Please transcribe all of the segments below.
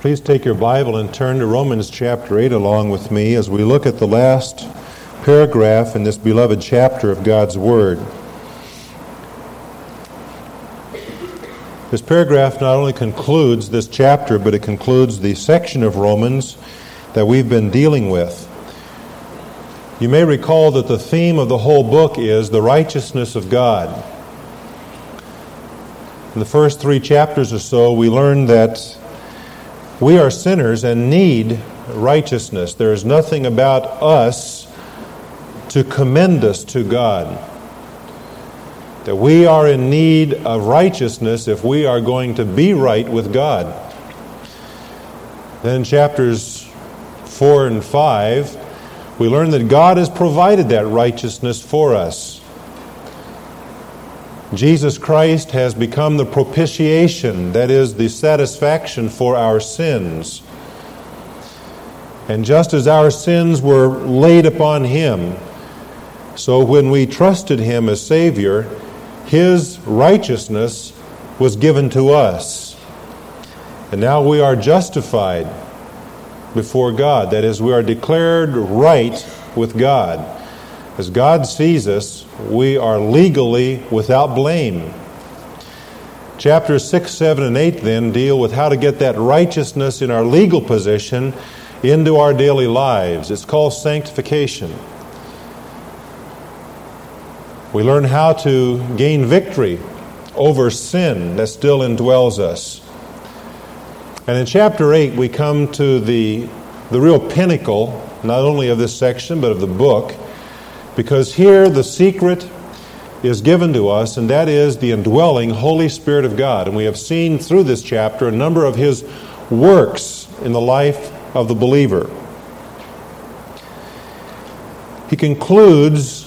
Please take your Bible and turn to Romans chapter 8 along with me as we look at the last paragraph in this beloved chapter of God's Word. This paragraph not only concludes this chapter, but it concludes the section of Romans that we've been dealing with. You may recall that the theme of the whole book is the righteousness of God. In the first three chapters or so, we learned that we are sinners and need righteousness. There is nothing about us to commend us to God. That we are in need of righteousness if we are going to be right with God. Then, chapters 4 and 5 we learn that God has provided that righteousness for us. Jesus Christ has become the propitiation, that is, the satisfaction for our sins. And just as our sins were laid upon Him, so when we trusted Him as Savior, His righteousness was given to us. And now we are justified before God. That is, we are declared right with God. As God sees us, we are legally without blame. Chapters 6, 7, and 8 then deal with how to get that righteousness in our legal position into our daily lives. It's called sanctification. We learn how to gain victory over sin that still indwells us. And in chapter 8, we come to the, the real pinnacle, not only of this section, but of the book, because here the secret is given to us, and that is the indwelling Holy Spirit of God. And we have seen through this chapter a number of His works in the life of the believer. He concludes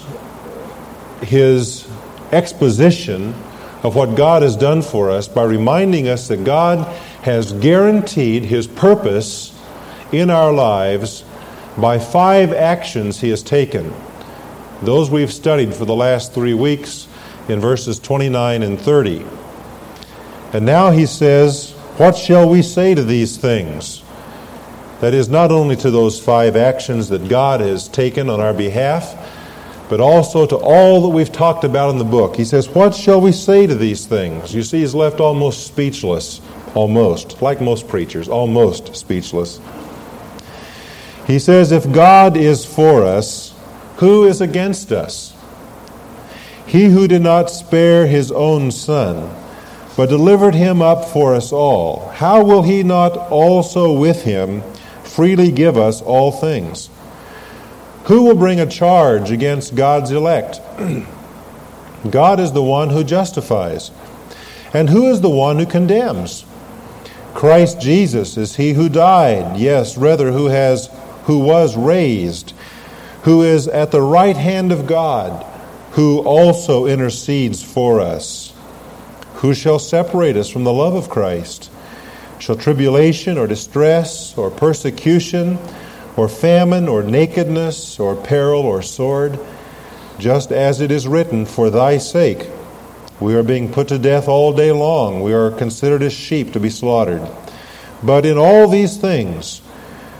his exposition of what God has done for us by reminding us that God has guaranteed his purpose in our lives by five actions he has taken. Those we've studied for the last three weeks in verses 29 and 30. And now he says, What shall we say to these things? That is, not only to those five actions that God has taken on our behalf, but also to all that we've talked about in the book. He says, What shall we say to these things? You see, he's left almost speechless. Almost, like most preachers, almost speechless. He says, If God is for us, who is against us? He who did not spare his own son, but delivered him up for us all, how will he not also with him freely give us all things? Who will bring a charge against God's elect? God is the one who justifies. And who is the one who condemns? Christ Jesus is he who died, yes, rather who has who was raised, who is at the right hand of God, who also intercedes for us. Who shall separate us from the love of Christ? Shall tribulation or distress or persecution or famine or nakedness or peril or sword? Just as it is written, For thy sake we are being put to death all day long. We are considered as sheep to be slaughtered. But in all these things,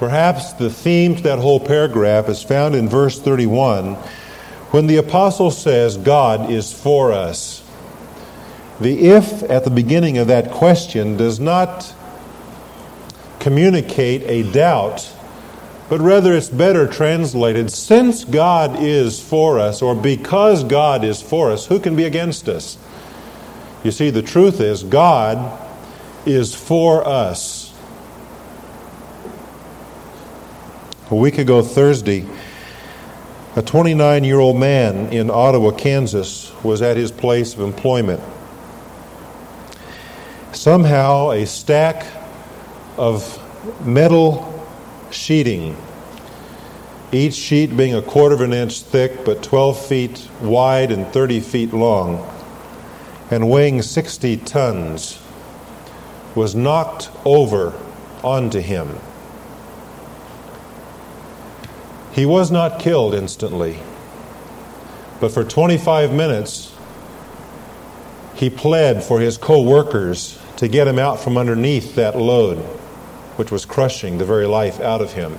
Perhaps the theme to that whole paragraph is found in verse 31 when the apostle says, God is for us. The if at the beginning of that question does not communicate a doubt, but rather it's better translated since God is for us, or because God is for us, who can be against us? You see, the truth is, God is for us. A week ago, Thursday, a 29 year old man in Ottawa, Kansas, was at his place of employment. Somehow, a stack of metal sheeting each sheet being a quarter of an inch thick but 12 feet wide and 30 feet long, and weighing 60 tons, was knocked over onto him. He was not killed instantly, but for 25 minutes, he pled for his co workers to get him out from underneath that load, which was crushing the very life out of him.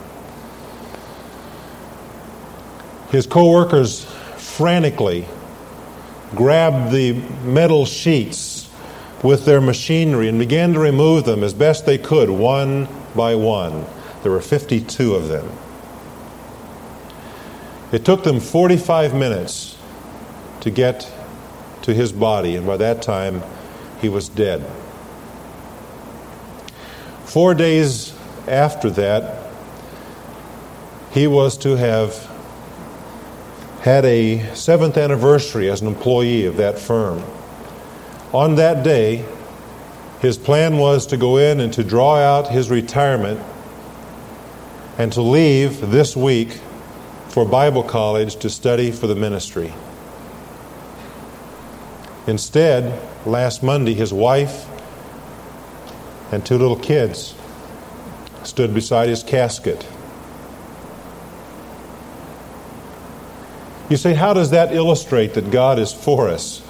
His co workers frantically grabbed the metal sheets with their machinery and began to remove them as best they could, one by one. There were 52 of them. It took them 45 minutes to get to his body, and by that time, he was dead. Four days after that, he was to have had a seventh anniversary as an employee of that firm. On that day, his plan was to go in and to draw out his retirement and to leave this week for Bible college to study for the ministry. Instead, last Monday, his wife and two little kids stood beside his casket. You say, how does that illustrate that God is for us?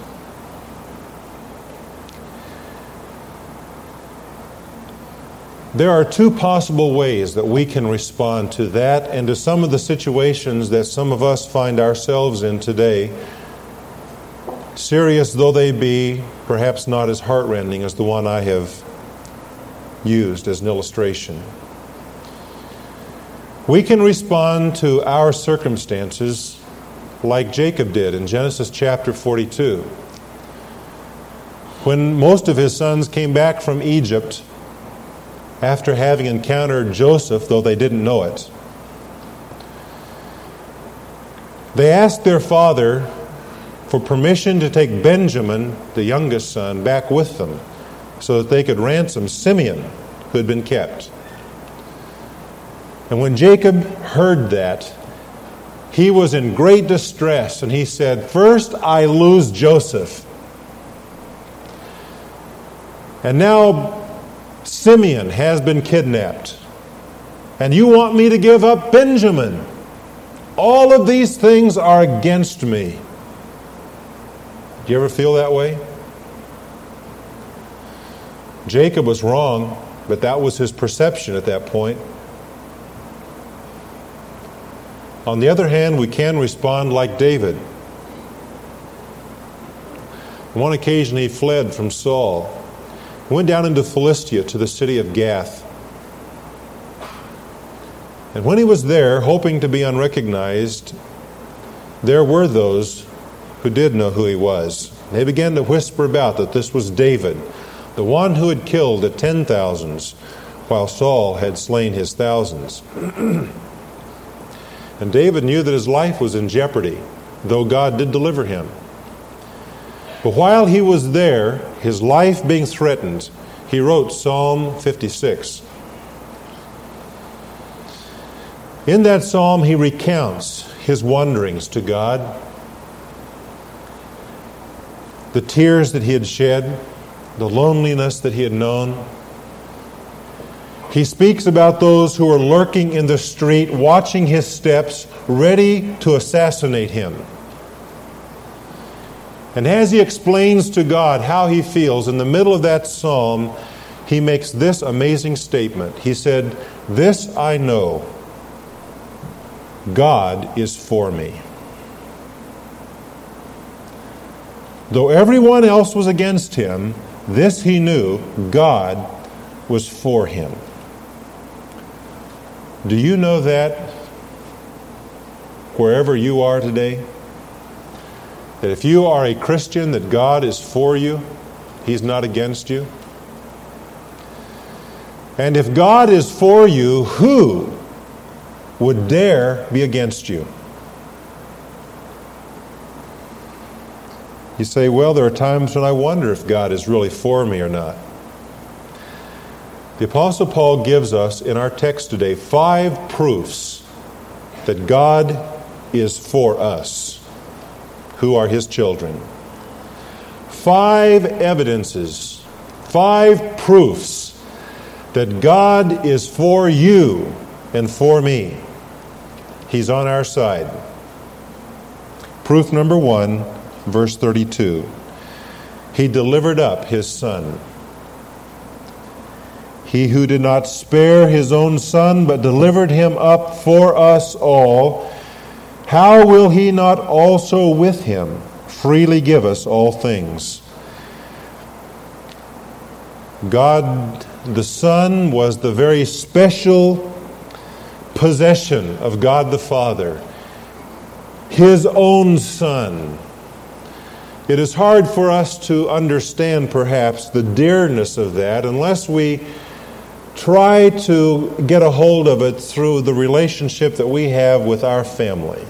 There are two possible ways that we can respond to that and to some of the situations that some of us find ourselves in today, serious though they be, perhaps not as heartrending as the one I have used as an illustration. We can respond to our circumstances like Jacob did in Genesis chapter 42. When most of his sons came back from Egypt after having encountered Joseph, though they didn't know it, they asked their father for permission to take Benjamin, the youngest son, back with them so that they could ransom Simeon, who had been kept. And when Jacob heard that, he was in great distress and he said, First I lose Joseph. And now Simeon has been kidnapped. And you want me to give up Benjamin. All of these things are against me. Do you ever feel that way? Jacob was wrong, but that was his perception at that point. On the other hand, we can respond like David. On one occasion, he fled from Saul. Went down into Philistia to the city of Gath. And when he was there, hoping to be unrecognized, there were those who did know who he was. They began to whisper about that this was David, the one who had killed the ten thousands, while Saul had slain his thousands. And David knew that his life was in jeopardy, though God did deliver him. But while he was there, his life being threatened, he wrote Psalm 56. In that psalm, he recounts his wanderings to God, the tears that he had shed, the loneliness that he had known he speaks about those who are lurking in the street, watching his steps, ready to assassinate him. And as he explains to God how he feels in the middle of that psalm, he makes this amazing statement. He said, This I know God is for me. Though everyone else was against him, this he knew God was for him. Do you know that wherever you are today? That if you are a Christian, that God is for you, He's not against you? And if God is for you, who would dare be against you? You say, well, there are times when I wonder if God is really for me or not. The Apostle Paul gives us in our text today five proofs that God is for us, who are His children. Five evidences, five proofs that God is for you and for me. He's on our side. Proof number one, verse 32. He delivered up his son. He who did not spare his own son, but delivered him up for us all, how will he not also with him freely give us all things? God the Son was the very special possession of God the Father, His own Son. It is hard for us to understand, perhaps, the dearness of that unless we try to get a hold of it through the relationship that we have with our family.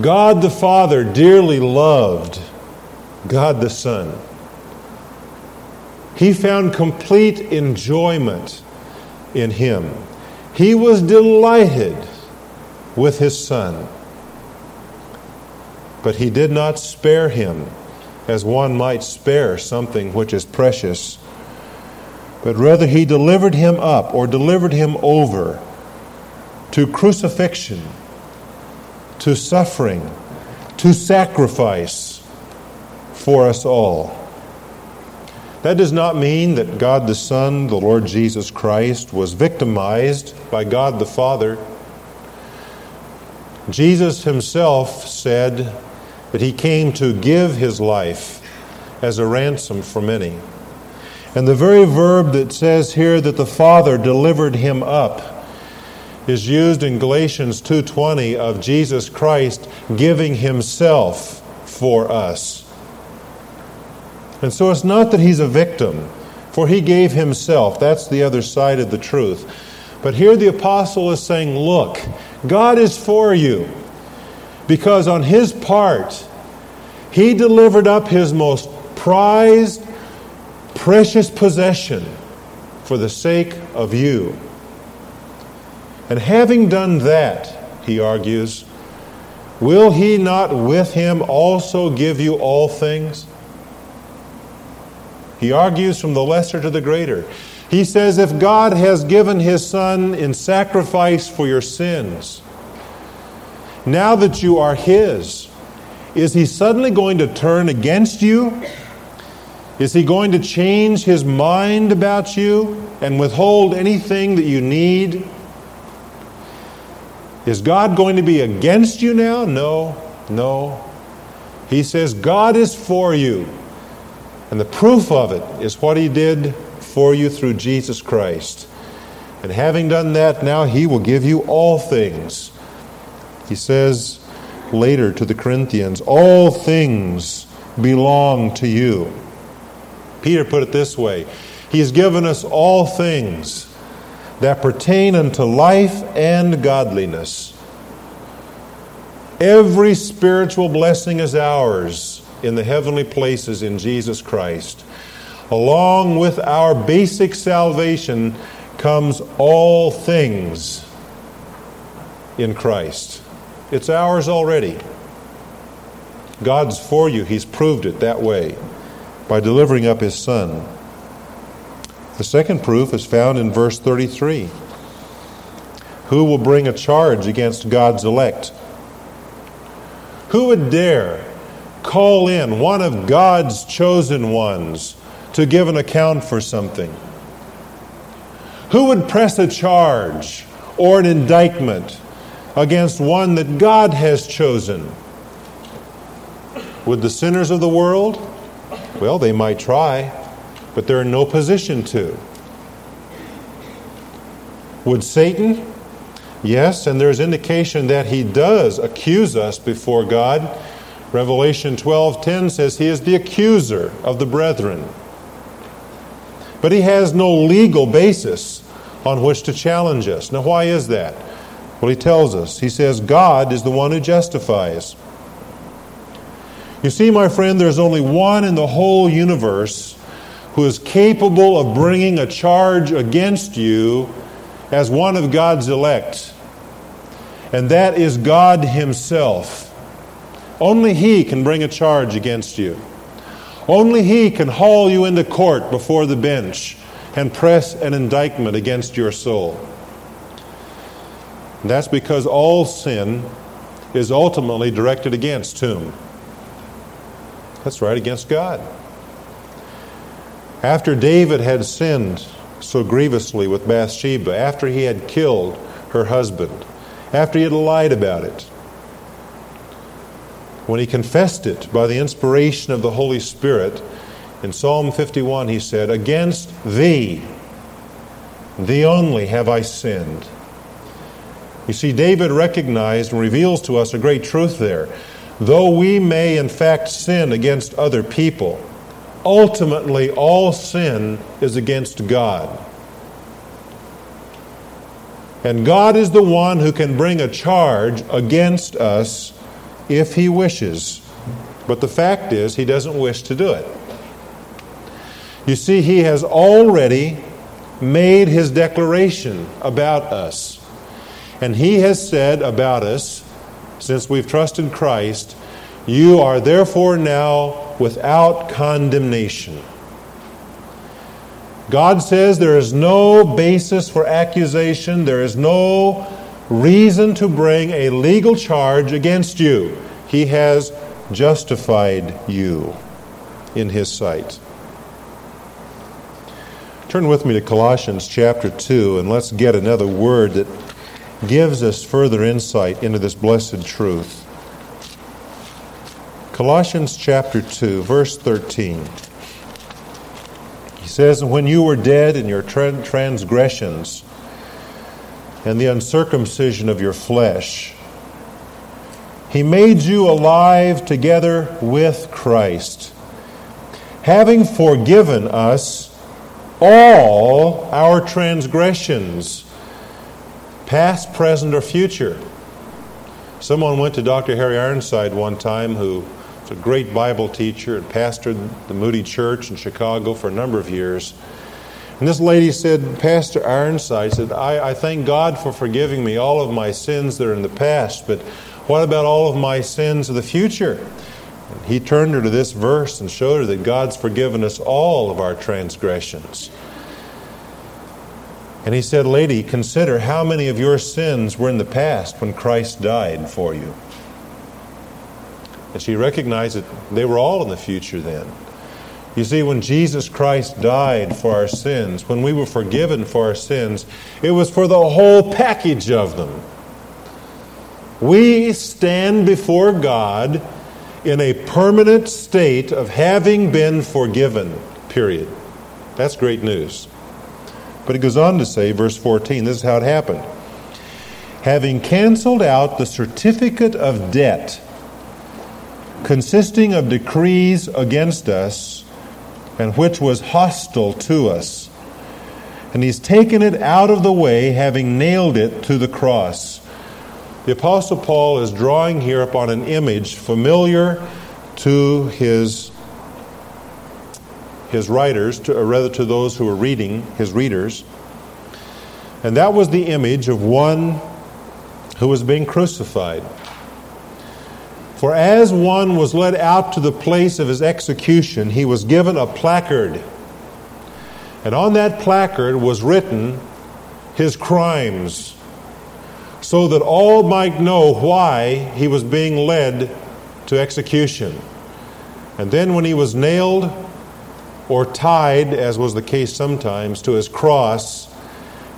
God the Father dearly loved God the Son. He found complete enjoyment in him. He was delighted with his son. But he did not spare him as one might spare something which is precious but rather he delivered him up or delivered him over to crucifixion, to suffering, to sacrifice for us all. That does not mean that God the Son, the Lord Jesus Christ, was victimized by God the Father. Jesus himself said that he came to give his life as a ransom for many. And the very verb that says here that the Father delivered him up is used in Galatians 2:20 of Jesus Christ giving himself for us. And so it's not that he's a victim, for he gave himself. That's the other side of the truth. But here the apostle is saying, look, God is for you. Because on his part, he delivered up his most prized precious possession for the sake of you. And having done that, he argues, will he not with him also give you all things? He argues from the lesser to the greater. He says, if God has given his Son in sacrifice for your sins, now that you are his, is he suddenly going to turn against you is he going to change his mind about you and withhold anything that you need? Is God going to be against you now? No, no. He says, God is for you. And the proof of it is what he did for you through Jesus Christ. And having done that, now he will give you all things. He says later to the Corinthians, All things belong to you. Peter put it this way He has given us all things that pertain unto life and godliness. Every spiritual blessing is ours in the heavenly places in Jesus Christ. Along with our basic salvation comes all things in Christ. It's ours already. God's for you, He's proved it that way by delivering up his son. The second proof is found in verse 33. Who will bring a charge against God's elect? Who would dare call in one of God's chosen ones to give an account for something? Who would press a charge or an indictment against one that God has chosen? Would the sinners of the world? Well, they might try, but they're in no position to. Would Satan? Yes, and there's indication that he does accuse us before God. Revelation 12:10 says he is the accuser of the brethren. But he has no legal basis on which to challenge us. Now why is that? Well, he tells us. He says God is the one who justifies. You see, my friend, there's only one in the whole universe who is capable of bringing a charge against you as one of God's elect, and that is God Himself. Only He can bring a charge against you. Only He can haul you into court before the bench and press an indictment against your soul. And that's because all sin is ultimately directed against whom? That's right, against God. After David had sinned so grievously with Bathsheba, after he had killed her husband, after he had lied about it, when he confessed it by the inspiration of the Holy Spirit, in Psalm 51 he said, Against thee, thee only have I sinned. You see, David recognized and reveals to us a great truth there. Though we may in fact sin against other people, ultimately all sin is against God. And God is the one who can bring a charge against us if He wishes. But the fact is, He doesn't wish to do it. You see, He has already made His declaration about us. And He has said about us, since we've trusted Christ, you are therefore now without condemnation. God says there is no basis for accusation, there is no reason to bring a legal charge against you. He has justified you in His sight. Turn with me to Colossians chapter 2 and let's get another word that gives us further insight into this blessed truth. Colossians chapter 2, verse 13. He says, When you were dead in your transgressions and the uncircumcision of your flesh, he made you alive together with Christ, having forgiven us all our transgressions past, present, or future. Someone went to Dr. Harry Ironside one time, who a great Bible teacher and pastored the Moody Church in Chicago for a number of years. And this lady said, Pastor Ironside said, I, I thank God for forgiving me all of my sins that are in the past, but what about all of my sins of the future? And he turned her to this verse and showed her that God's forgiven us all of our transgressions. And he said, Lady, consider how many of your sins were in the past when Christ died for you. And she recognized that they were all in the future then. You see, when Jesus Christ died for our sins, when we were forgiven for our sins, it was for the whole package of them. We stand before God in a permanent state of having been forgiven, period. That's great news. But it goes on to say, verse 14, this is how it happened. Having canceled out the certificate of debt consisting of decrees against us, and which was hostile to us, and he's taken it out of the way, having nailed it to the cross. The Apostle Paul is drawing here upon an image familiar to his his writers, to, or rather to those who were reading, his readers. And that was the image of one who was being crucified. For as one was led out to the place of his execution, he was given a placard. And on that placard was written his crimes, so that all might know why he was being led to execution. And then when he was nailed or tied, as was the case sometimes, to his cross,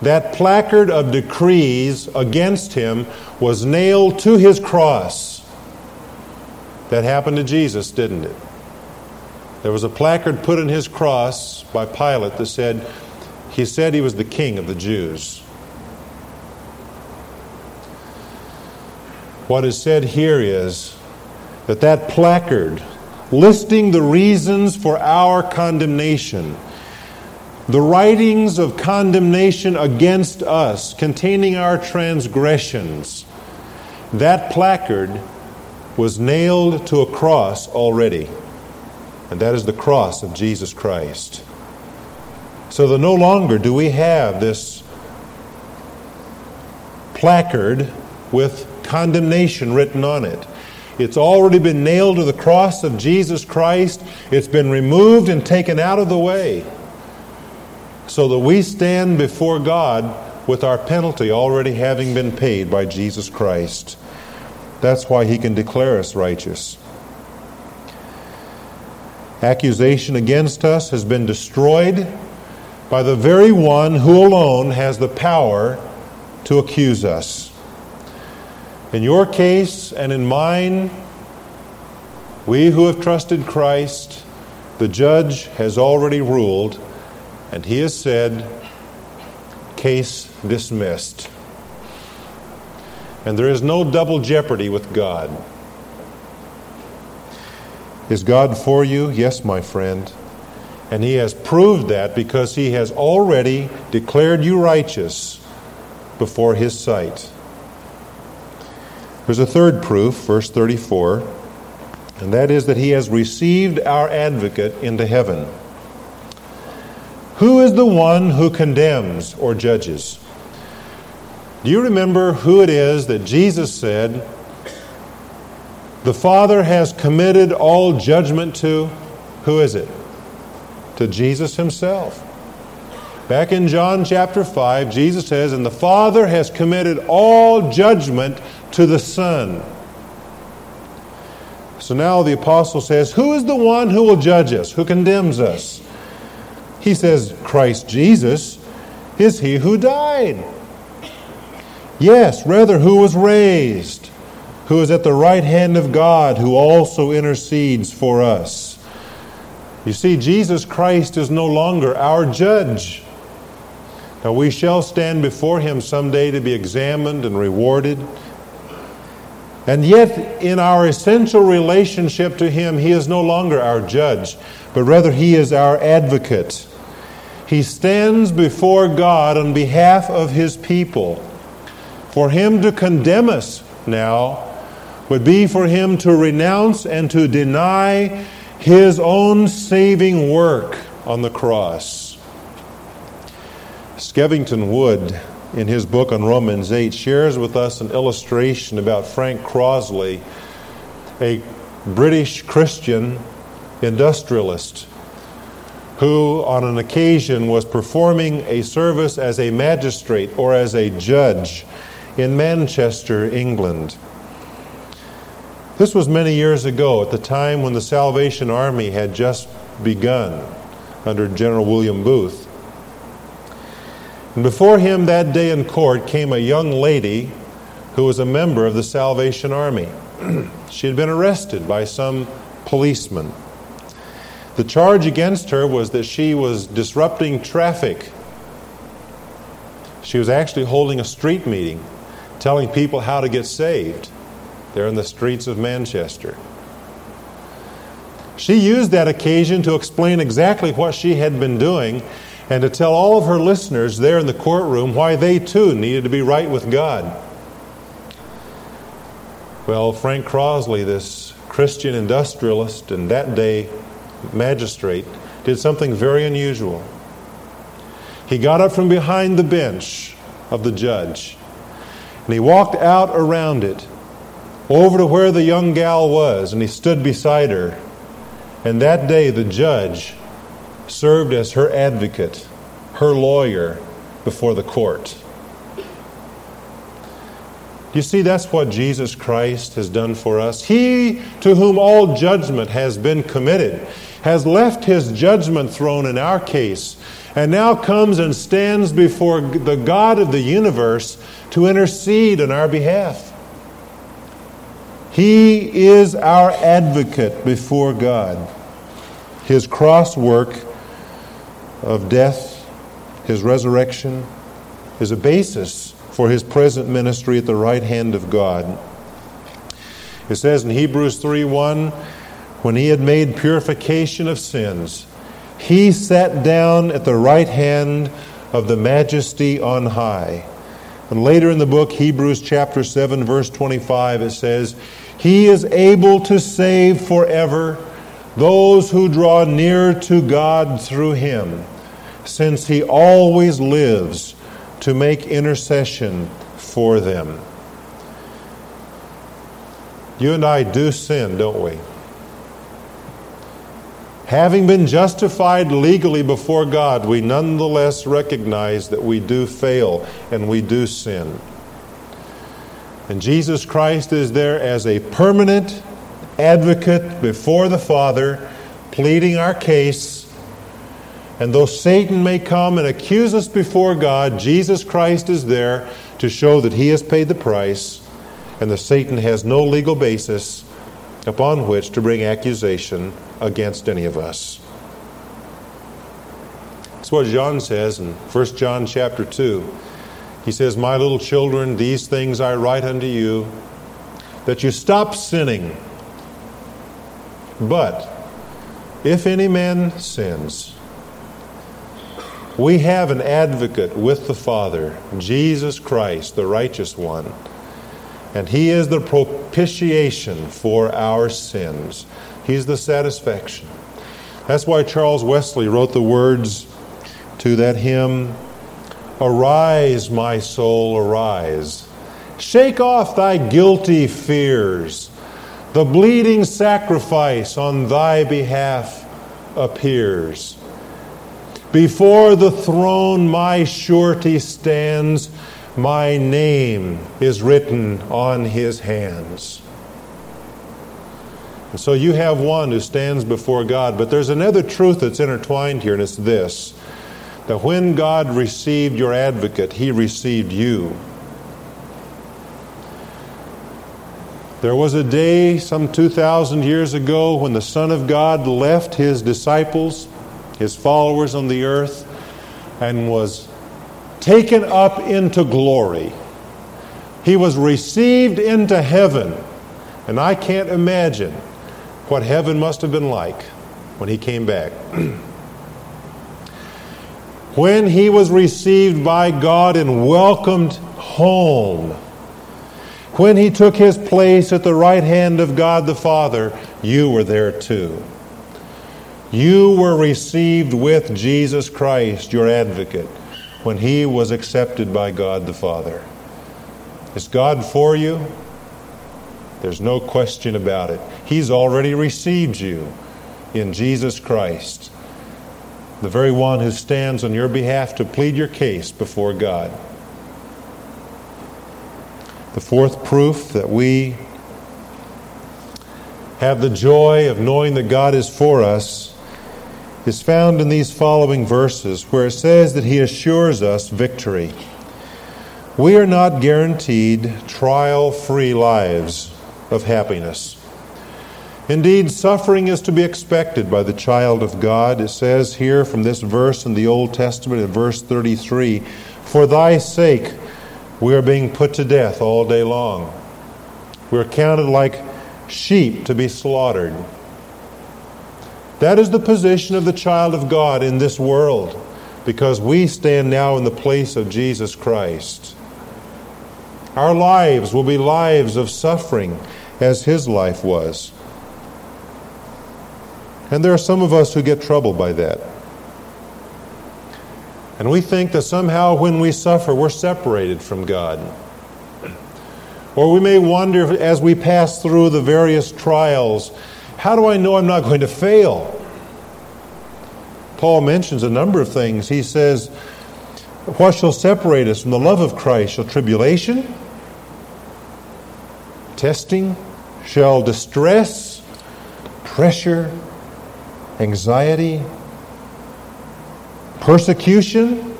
that placard of decrees against him was nailed to his cross. That happened to Jesus, didn't it? There was a placard put in his cross by Pilate that said, he said he was the king of the Jews. What is said here is that that placard listing the reasons for our condemnation. The writings of condemnation against us, containing our transgressions, that placard was nailed to a cross already. And that is the cross of Jesus Christ. So that no longer do we have this placard with condemnation written on it. It's already been nailed to the cross of Jesus Christ. It's been removed and taken out of the way. So that we stand before God with our penalty already having been paid by Jesus Christ. That's why he can declare us righteous. Accusation against us has been destroyed by the very one who alone has the power to accuse us. In your case and in mine, we who have trusted Christ, the judge has already ruled, and he has said, Case dismissed. And there is no double jeopardy with God. Is God for you? Yes, my friend. And he has proved that because he has already declared you righteous before his sight. There's a third proof, verse 34, and that is that he has received our advocate into heaven. Who is the one who condemns or judges? Do you remember who it is that Jesus said, The Father has committed all judgment to? Who is it? To Jesus Himself. Back in John chapter 5, Jesus says, And the Father has committed all judgment to the Son. So now the apostle says, Who is the one who will judge us, who condemns us? He says, Christ Jesus is he who died. Yes, rather, who was raised, who is at the right hand of God, who also intercedes for us. You see, Jesus Christ is no longer our judge. Now, we shall stand before him someday to be examined and rewarded. And yet, in our essential relationship to him, he is no longer our judge, but rather he is our advocate. He stands before God on behalf of his people. For him to condemn us now would be for him to renounce and to deny his own saving work on the cross. Skevington Wood, in his book on Romans 8, shares with us an illustration about Frank Crossley, a British Christian industrialist who, on an occasion, was performing a service as a magistrate or as a judge in Manchester, England. This was many years ago, at the time when the Salvation Army had just begun under General William Booth. And before him that day in court came a young lady who was a member of the Salvation Army. she had been arrested by some policeman. The charge against her was that she was disrupting traffic. She was actually holding a street meeting, telling people how to get saved there in the streets of Manchester. She used that occasion to explain exactly what she had been doing and to tell all of her listeners there in the courtroom why they too needed to be right with God. Well, Frank Crossley, this Christian industrialist and that day magistrate, did something very unusual. He got up from behind the bench of the judge and he walked out around it over to where the young gal was and he stood beside her. And that day the judge served as her advocate, her lawyer before the court. You see, that's what Jesus Christ has done for us. He to whom all judgment has been committed has left his judgment throne in our case and now comes and stands before the God of the universe to intercede on our behalf. He is our advocate before God. His cross work of death, his resurrection, is a basis for his present ministry at the right hand of God. It says in Hebrews 3 1, when he had made purification of sins, he sat down at the right hand of the majesty on high. And later in the book, Hebrews chapter 7, verse 25, it says, He is able to save forever those who draw near to God through him since he always lives to make intercession for them. You and I do sin, don't we? Having been justified legally before God, we nonetheless recognize that we do fail and we do sin. And Jesus Christ is there as a permanent advocate before the Father, pleading our case. And though Satan may come and accuse us before God, Jesus Christ is there to show that he has paid the price and that Satan has no legal basis upon which to bring accusation against any of us. That's what John says in 1 John chapter 2. He says, My little children, these things I write unto you, that you stop sinning. But if any man sins, we have an advocate with the Father, Jesus Christ, the righteous one. And he is the propitiation for our sins. He's the satisfaction. That's why Charles Wesley wrote the words to that hymn Arise, my soul, arise. Shake off thy guilty fears. The bleeding sacrifice on thy behalf appears. Before the throne my surety stands, my name is written on his hands. And so you have one who stands before God, but there's another truth that's intertwined here, and it's this that when God received your advocate, he received you. There was a day some 2,000 years ago when the Son of God left his disciples, his followers on the earth, and was taken up into glory. He was received into heaven. And I can't imagine what heaven must have been like when he came back. when he was received by God and welcomed home, when he took his place at the right hand of God the Father, you were there too. You were received with Jesus Christ, your advocate, when he was accepted by God the Father. Is God for you? There's no question about it. He's already received you in Jesus Christ the very one who stands on your behalf to plead your case before God. The fourth proof that we have the joy of knowing that God is for us is found in these following verses where it says that He assures us victory. We are not guaranteed trial free lives of happiness. Indeed, suffering is to be expected by the child of God. It says here from this verse in the Old Testament, in verse 33 For thy sake we are being put to death all day long. We are counted like sheep to be slaughtered. That is the position of the child of God in this world because we stand now in the place of Jesus Christ. Our lives will be lives of suffering as his life was. And there are some of us who get troubled by that. And we think that somehow when we suffer, we're separated from God. Or we may wonder as we pass through the various trials, how do I know I'm not going to fail? Paul mentions a number of things. He says, What shall separate us from the love of Christ? Shall tribulation, testing, shall distress, pressure, anxiety, persecution,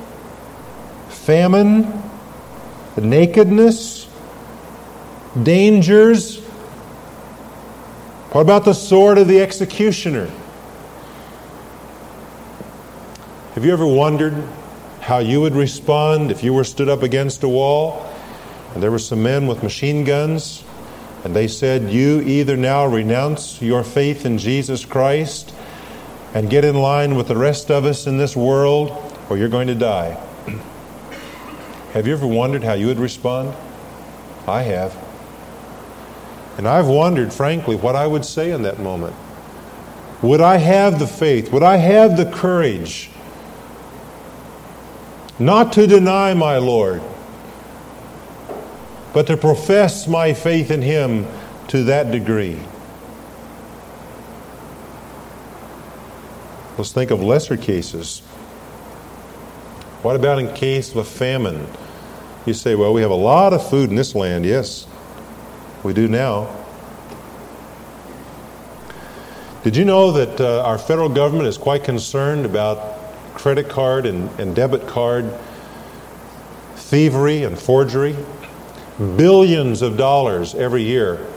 famine, nakedness, dangers. What about the sword of the executioner? Have you ever wondered how you would respond if you were stood up against a wall and there were some men with machine guns and they said, You either now renounce your faith in Jesus Christ and get in line with the rest of us in this world, or you're going to die. have you ever wondered how you would respond? I have. And I've wondered, frankly, what I would say in that moment. Would I have the faith? Would I have the courage not to deny my Lord, but to profess my faith in Him to that degree. Let's think of lesser cases. What about in case of a famine? You say, well, we have a lot of food in this land. Yes, we do now. Did you know that uh, our federal government is quite concerned about credit card and, and debit card thievery and forgery? Billions of dollars every year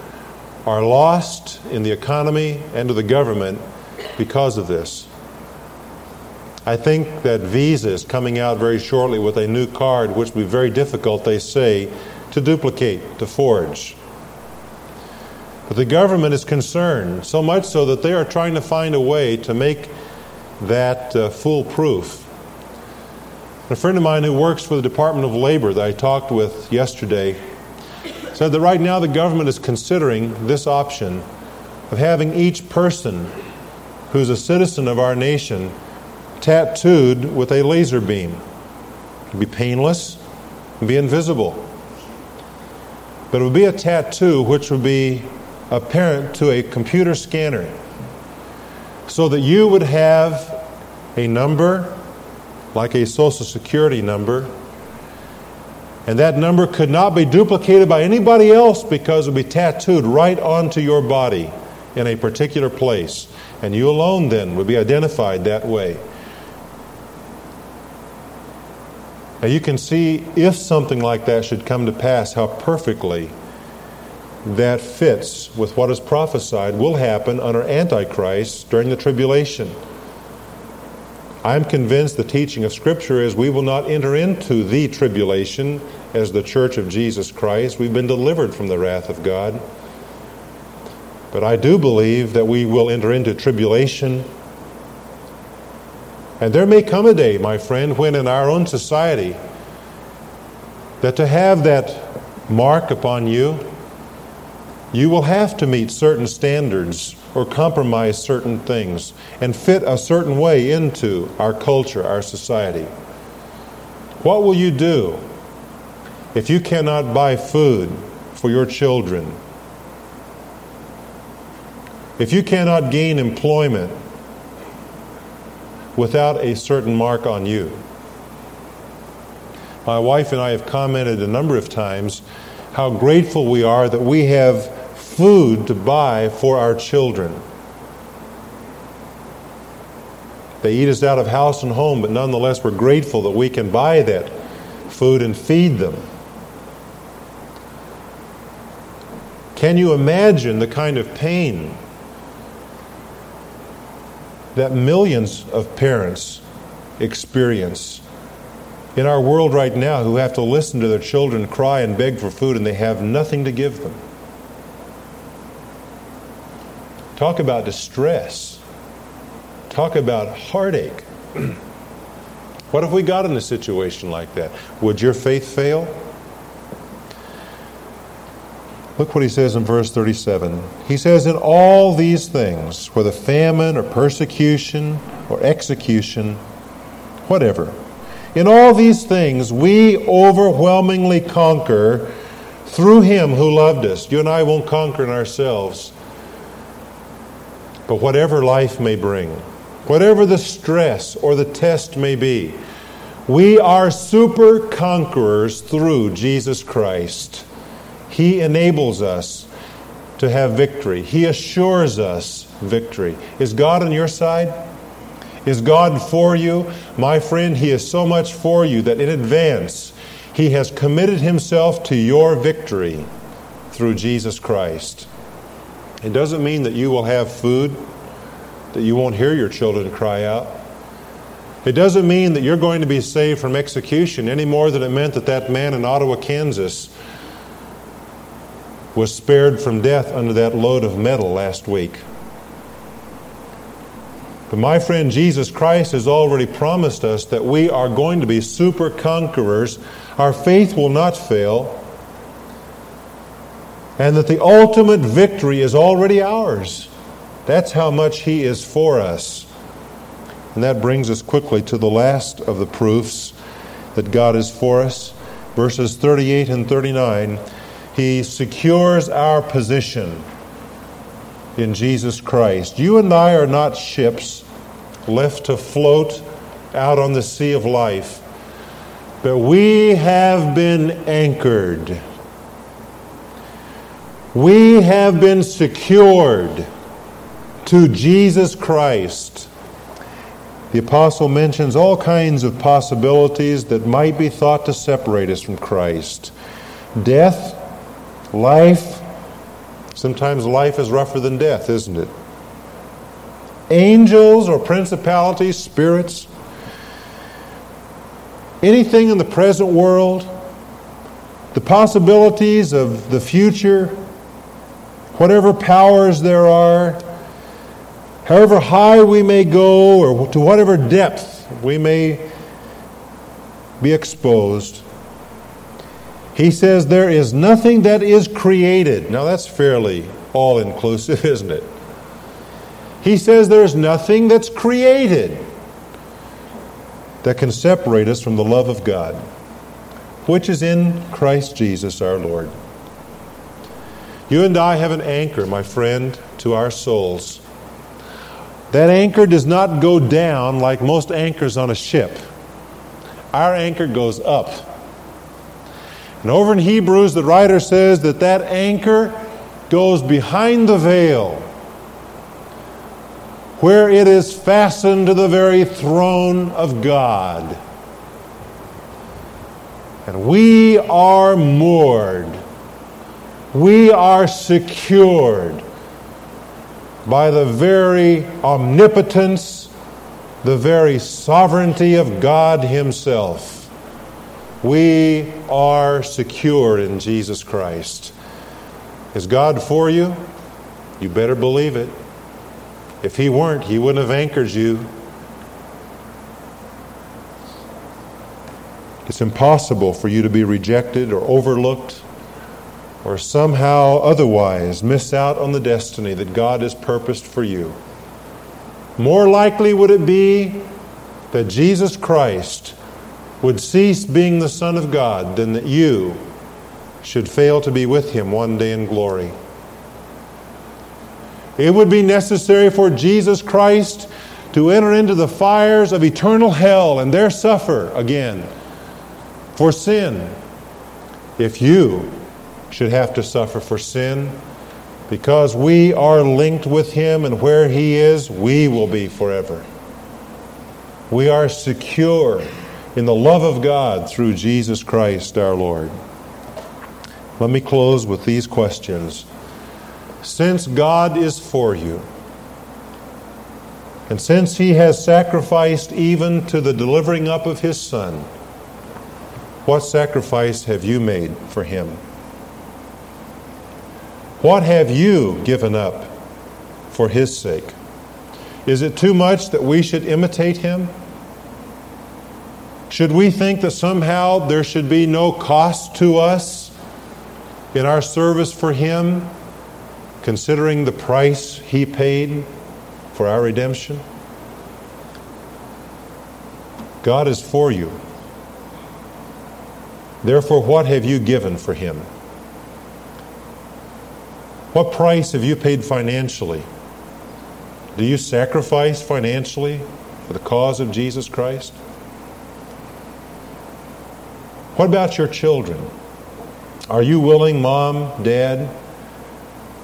are lost in the economy and to the government because of this. I think that Visa is coming out very shortly with a new card, which will be very difficult, they say, to duplicate, to forge. But the government is concerned, so much so that they are trying to find a way to make that uh, foolproof. A friend of mine who works for the Department of Labor that I talked with yesterday said that right now the government is considering this option of having each person who's a citizen of our nation tattooed with a laser beam. It would be painless, be invisible. But it would be a tattoo which would be apparent to a computer scanner so that you would have a number like a social security number and that number could not be duplicated by anybody else because it would be tattooed right onto your body in a particular place. And you alone then would be identified that way. Now you can see if something like that should come to pass, how perfectly that fits with what is prophesied will happen under Antichrist during the tribulation. I'm convinced the teaching of Scripture is we will not enter into the tribulation as the church of Jesus Christ. We've been delivered from the wrath of God. But I do believe that we will enter into tribulation and there may come a day, my friend, when in our own society, that to have that mark upon you, you will have to meet certain standards or compromise certain things and fit a certain way into our culture, our society. What will you do if you cannot buy food for your children? If you cannot gain employment without a certain mark on you. My wife and I have commented a number of times how grateful we are that we have food to buy for our children. They eat us out of house and home, but nonetheless, we're grateful that we can buy that food and feed them. Can you imagine the kind of pain that millions of parents experience in our world right now who have to listen to their children cry and beg for food and they have nothing to give them. Talk about distress. Talk about heartache. what if we got in a situation like that? Would your faith fail? Look what he says in verse 37. He says, In all these things, whether famine or persecution or execution, whatever, in all these things we overwhelmingly conquer through him who loved us. You and I won't conquer in ourselves. But whatever life may bring, whatever the stress or the test may be, we are super conquerors through Jesus Christ. He enables us to have victory. He assures us victory. Is God on your side? Is God for you? My friend, He is so much for you that in advance He has committed Himself to your victory through Jesus Christ. It doesn't mean that you will have food, that you won't hear your children cry out. It doesn't mean that you're going to be saved from execution any more than it meant that that man in Ottawa, Kansas, was spared from death under that load of metal last week. But my friend, Jesus Christ has already promised us that we are going to be super conquerors. Our faith will not fail. And that the ultimate victory is already ours. That's how much He is for us. And that brings us quickly to the last of the proofs that God is for us. Verses 38 and 39 He secures our position in Jesus Christ. You and I are not ships left to float out on the sea of life, but we have been anchored. We have been secured to Jesus Christ. The apostle mentions all kinds of possibilities that might be thought to separate us from Christ death, life. Sometimes life is rougher than death, isn't it? Angels or principalities, spirits, anything in the present world, the possibilities of the future, whatever powers there are, however high we may go or to whatever depth we may be exposed, he says there is nothing that is created. Now that's fairly all inclusive, isn't it? He says there's nothing that's created that can separate us from the love of God, which is in Christ Jesus our Lord. You and I have an anchor, my friend, to our souls. That anchor does not go down like most anchors on a ship. Our anchor goes up. And over in Hebrews, the writer says that that anchor goes behind the veil, where it is fastened to the very throne of God. And we are moored, we are secured by the very omnipotence, the very sovereignty of God Himself. We are secure in Jesus Christ. Is God for you? You better believe it. If He weren't, He wouldn't have anchored you. It's impossible for you to be rejected or overlooked or somehow otherwise miss out on the destiny that God has purposed for you. More likely would it be that Jesus Christ would cease being the Son of God than that you should fail to be with him one day in glory. It would be necessary for Jesus Christ to enter into the fires of eternal hell and there suffer again for sin if you should have to suffer for sin because we are linked with him and where he is we will be forever we are secure in the love of God through Jesus Christ our Lord. Let me close with these questions. Since God is for you, and since He has sacrificed even to the delivering up of His Son, what sacrifice have you made for Him? What have you given up for His sake? Is it too much that we should imitate Him? Should we think that somehow there should be no cost to us in our service for Him, considering the price He paid for our redemption? God is for you. Therefore, what have you given for Him? What price have you paid financially? Do you sacrifice financially for the cause of Jesus Christ? What about your children? Are you willing, mom, dad,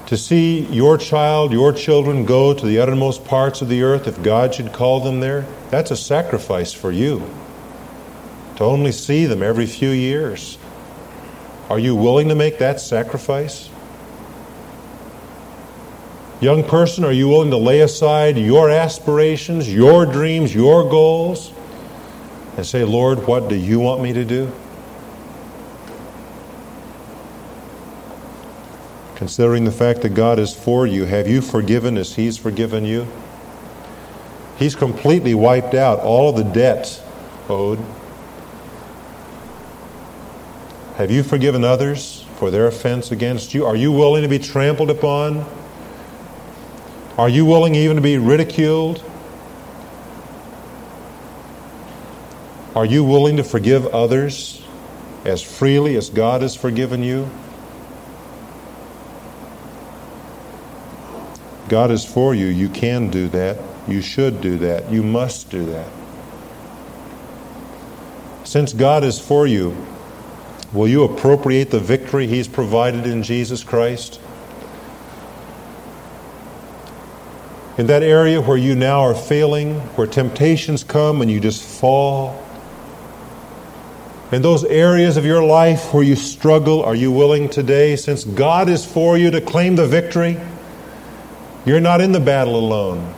to see your child, your children go to the uttermost parts of the earth if God should call them there? That's a sacrifice for you. To only see them every few years. Are you willing to make that sacrifice? Young person, are you willing to lay aside your aspirations, your dreams, your goals, and say, Lord, what do you want me to do? Considering the fact that God is for you, have you forgiven as He's forgiven you? He's completely wiped out all of the debts owed. Have you forgiven others for their offense against you? Are you willing to be trampled upon? Are you willing even to be ridiculed? Are you willing to forgive others as freely as God has forgiven you? God is for you. You can do that. You should do that. You must do that. Since God is for you, will you appropriate the victory He's provided in Jesus Christ? In that area where you now are failing, where temptations come and you just fall, in those areas of your life where you struggle, are you willing today, since God is for you, to claim the victory? You're not in the battle alone.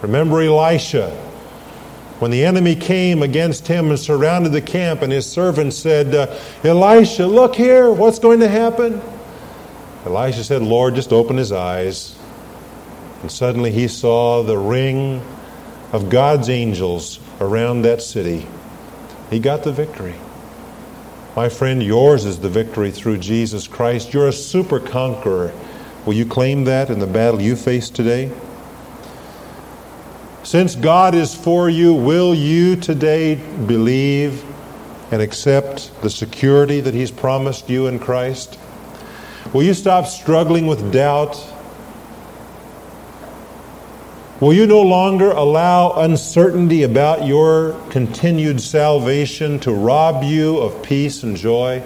Remember Elisha. When the enemy came against him and surrounded the camp, and his servant said, uh, Elisha, look here, what's going to happen? Elisha said, Lord, just open his eyes. And suddenly he saw the ring of God's angels around that city. He got the victory. My friend, yours is the victory through Jesus Christ. You're a super conqueror. Will you claim that in the battle you face today? Since God is for you, will you today believe and accept the security that He's promised you in Christ? Will you stop struggling with doubt? Will you no longer allow uncertainty about your continued salvation to rob you of peace and joy?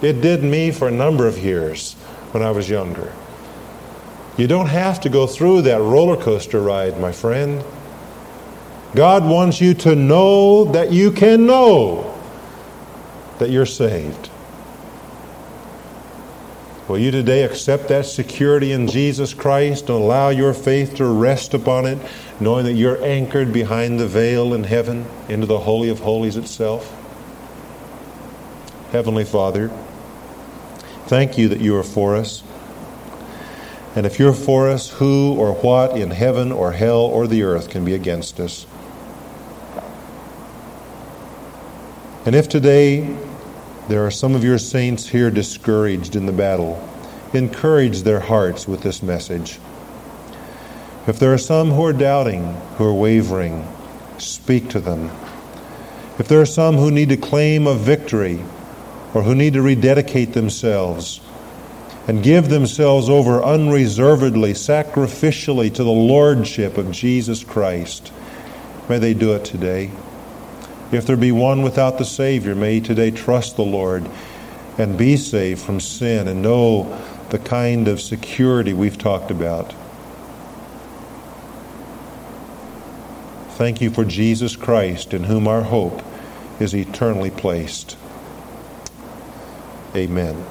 It did me for a number of years when I was younger. You don't have to go through that roller coaster ride, my friend. God wants you to know that you can know that you're saved. Will you today accept that security in Jesus Christ and allow your faith to rest upon it, knowing that you're anchored behind the veil in heaven into the Holy of Holies itself? Heavenly Father, thank you that you are for us. And if you're for us, who or what in heaven or hell or the earth can be against us? And if today there are some of your saints here discouraged in the battle, encourage their hearts with this message. If there are some who are doubting, who are wavering, speak to them. If there are some who need to claim a victory or who need to rededicate themselves, and give themselves over unreservedly, sacrificially to the Lordship of Jesus Christ. May they do it today. If there be one without the Savior, may he today trust the Lord and be saved from sin and know the kind of security we've talked about. Thank you for Jesus Christ, in whom our hope is eternally placed. Amen.